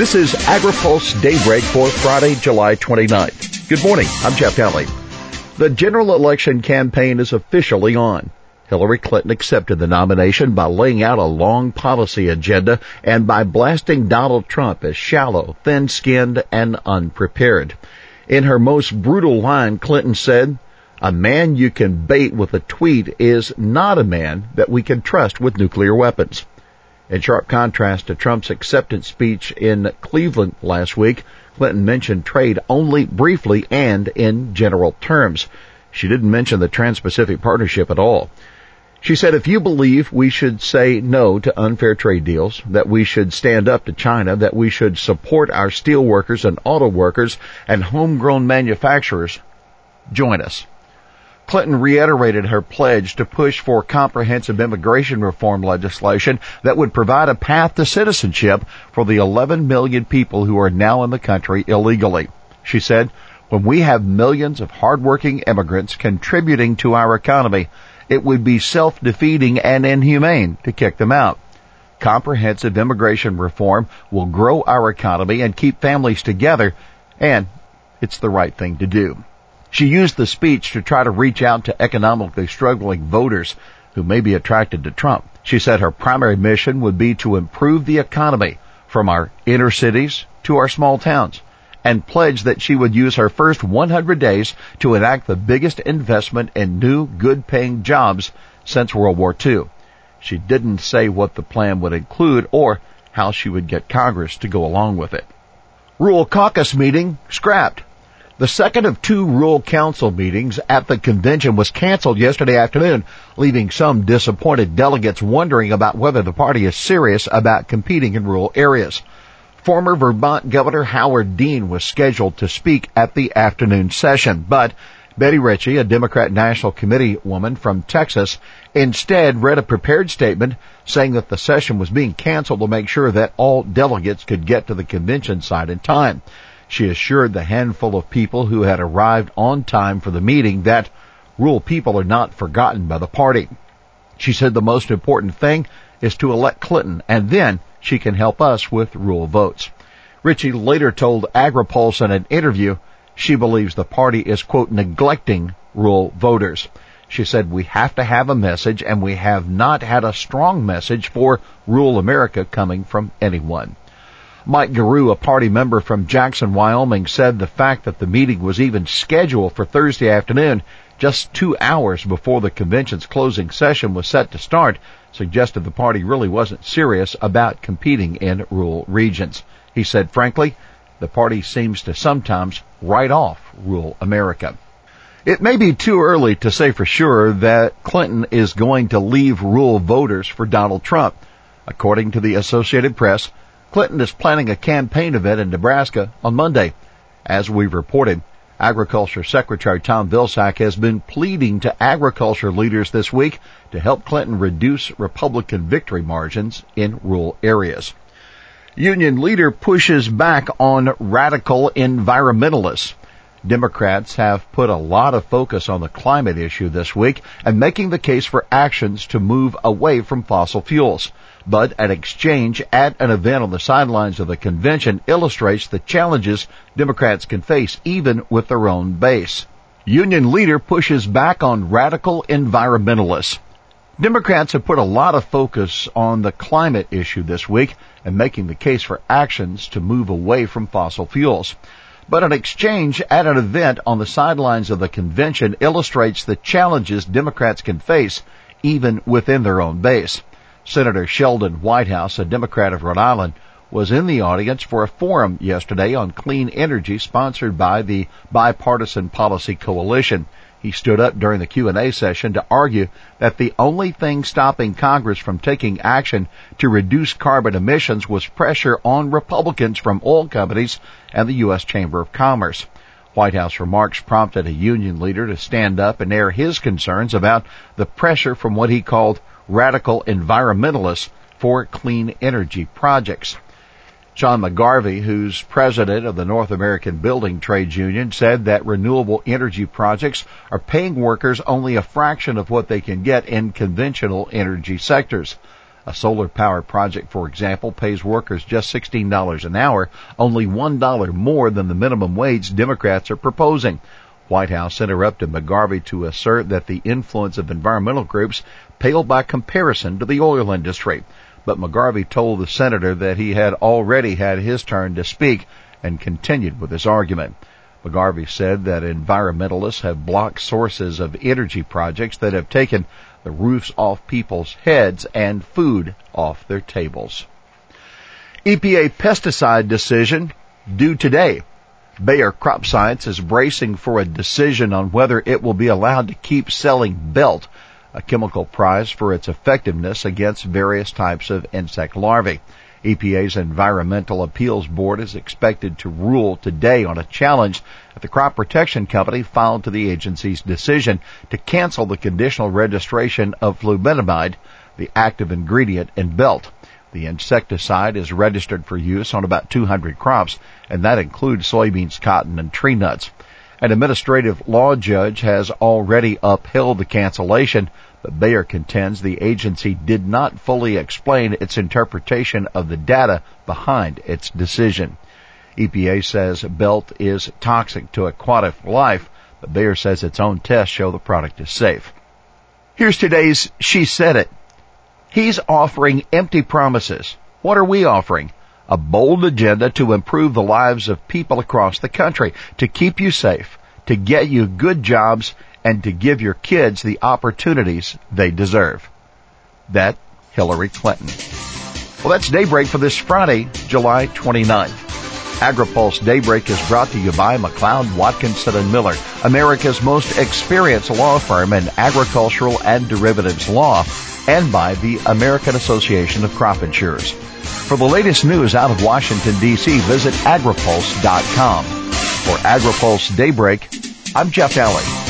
This is AgriPulse Daybreak for Friday, July 29th. Good morning. I'm Jeff Nalley. The general election campaign is officially on. Hillary Clinton accepted the nomination by laying out a long policy agenda and by blasting Donald Trump as shallow, thin-skinned, and unprepared. In her most brutal line, Clinton said, a man you can bait with a tweet is not a man that we can trust with nuclear weapons. In sharp contrast to Trump's acceptance speech in Cleveland last week, Clinton mentioned trade only briefly and in general terms. She didn't mention the Trans-Pacific Partnership at all. She said if you believe we should say no to unfair trade deals, that we should stand up to China, that we should support our steel workers and auto workers and homegrown manufacturers, join us. Clinton reiterated her pledge to push for comprehensive immigration reform legislation that would provide a path to citizenship for the 11 million people who are now in the country illegally. She said, when we have millions of hardworking immigrants contributing to our economy, it would be self-defeating and inhumane to kick them out. Comprehensive immigration reform will grow our economy and keep families together, and it's the right thing to do. She used the speech to try to reach out to economically struggling voters who may be attracted to Trump. She said her primary mission would be to improve the economy from our inner cities to our small towns and pledged that she would use her first 100 days to enact the biggest investment in new good paying jobs since World War II. She didn't say what the plan would include or how she would get Congress to go along with it. Rural caucus meeting scrapped. The second of two rural council meetings at the convention was canceled yesterday afternoon, leaving some disappointed delegates wondering about whether the party is serious about competing in rural areas. Former Vermont Governor Howard Dean was scheduled to speak at the afternoon session, but Betty Ritchie, a Democrat National Committee woman from Texas, instead read a prepared statement saying that the session was being canceled to make sure that all delegates could get to the convention site in time. She assured the handful of people who had arrived on time for the meeting that rural people are not forgotten by the party. She said the most important thing is to elect Clinton and then she can help us with rural votes. Ritchie later told AgriPulse in an interview she believes the party is quote neglecting rural voters. She said we have to have a message and we have not had a strong message for rural America coming from anyone. Mike Garou, a party member from Jackson, Wyoming, said the fact that the meeting was even scheduled for Thursday afternoon, just two hours before the convention's closing session was set to start, suggested the party really wasn't serious about competing in rural regions. He said, frankly, the party seems to sometimes write off rural America. It may be too early to say for sure that Clinton is going to leave rural voters for Donald Trump. According to the Associated Press, Clinton is planning a campaign event in Nebraska on Monday. As we've reported, Agriculture Secretary Tom Vilsack has been pleading to agriculture leaders this week to help Clinton reduce Republican victory margins in rural areas. Union leader pushes back on radical environmentalists. Democrats have put a lot of focus on the climate issue this week and making the case for actions to move away from fossil fuels but an exchange at an event on the sidelines of the convention illustrates the challenges Democrats can face even with their own base. Union leader pushes back on radical environmentalists. Democrats have put a lot of focus on the climate issue this week and making the case for actions to move away from fossil fuels. But an exchange at an event on the sidelines of the convention illustrates the challenges Democrats can face even within their own base. Senator Sheldon Whitehouse, a Democrat of Rhode Island, was in the audience for a forum yesterday on clean energy sponsored by the Bipartisan Policy Coalition. He stood up during the Q&A session to argue that the only thing stopping Congress from taking action to reduce carbon emissions was pressure on Republicans from oil companies and the U.S. Chamber of Commerce. Whitehouse remarks prompted a union leader to stand up and air his concerns about the pressure from what he called radical environmentalists for clean energy projects. Sean McGarvey, who's president of the North American Building Trades Union, said that renewable energy projects are paying workers only a fraction of what they can get in conventional energy sectors. A solar power project, for example, pays workers just $16 an hour, only $1 more than the minimum wage Democrats are proposing. Whitehouse interrupted McGarvey to assert that the influence of environmental groups paled by comparison to the oil industry. But McGarvey told the senator that he had already had his turn to speak and continued with his argument. McGarvey said that environmentalists have blocked sources of energy projects that have taken the roofs off people's heads and food off their tables. EPA pesticide decision due today. Bayer Crop Science is bracing for a decision on whether it will be allowed to keep selling Belt, a chemical prize for its effectiveness against various types of insect larvae. EPA's Environmental Appeals Board is expected to rule today on a challenge that the crop protection company filed to the agency's decision to cancel the conditional registration of flubendiamide, the active ingredient in belt. The insecticide is registered for use on about 200 crops, and that includes soybeans, cotton, and tree nuts. An administrative law judge has already upheld the cancellation, but Bayer contends the agency did not fully explain its interpretation of the data behind its decision. EPA says belt is toxic to aquatic life, but Bayer says its own tests show the product is safe. Here's today's She Said It. He's offering empty promises. What are we offering? A bold agenda to improve the lives of people across the country, to keep you safe, to get you good jobs, and to give your kids the opportunities they deserve. That Hillary Clinton. Well, that's Daybreak for this Friday, July 29th. AgriPulse Daybreak is brought to you by McLeod, Watkinson and Miller, America's most experienced law firm in agricultural and derivatives law, and by the American Association of Crop Insurers. For the latest news out of Washington, D.C., visit agripulse.com. For AgriPulse Daybreak, I'm Jeff Nalley.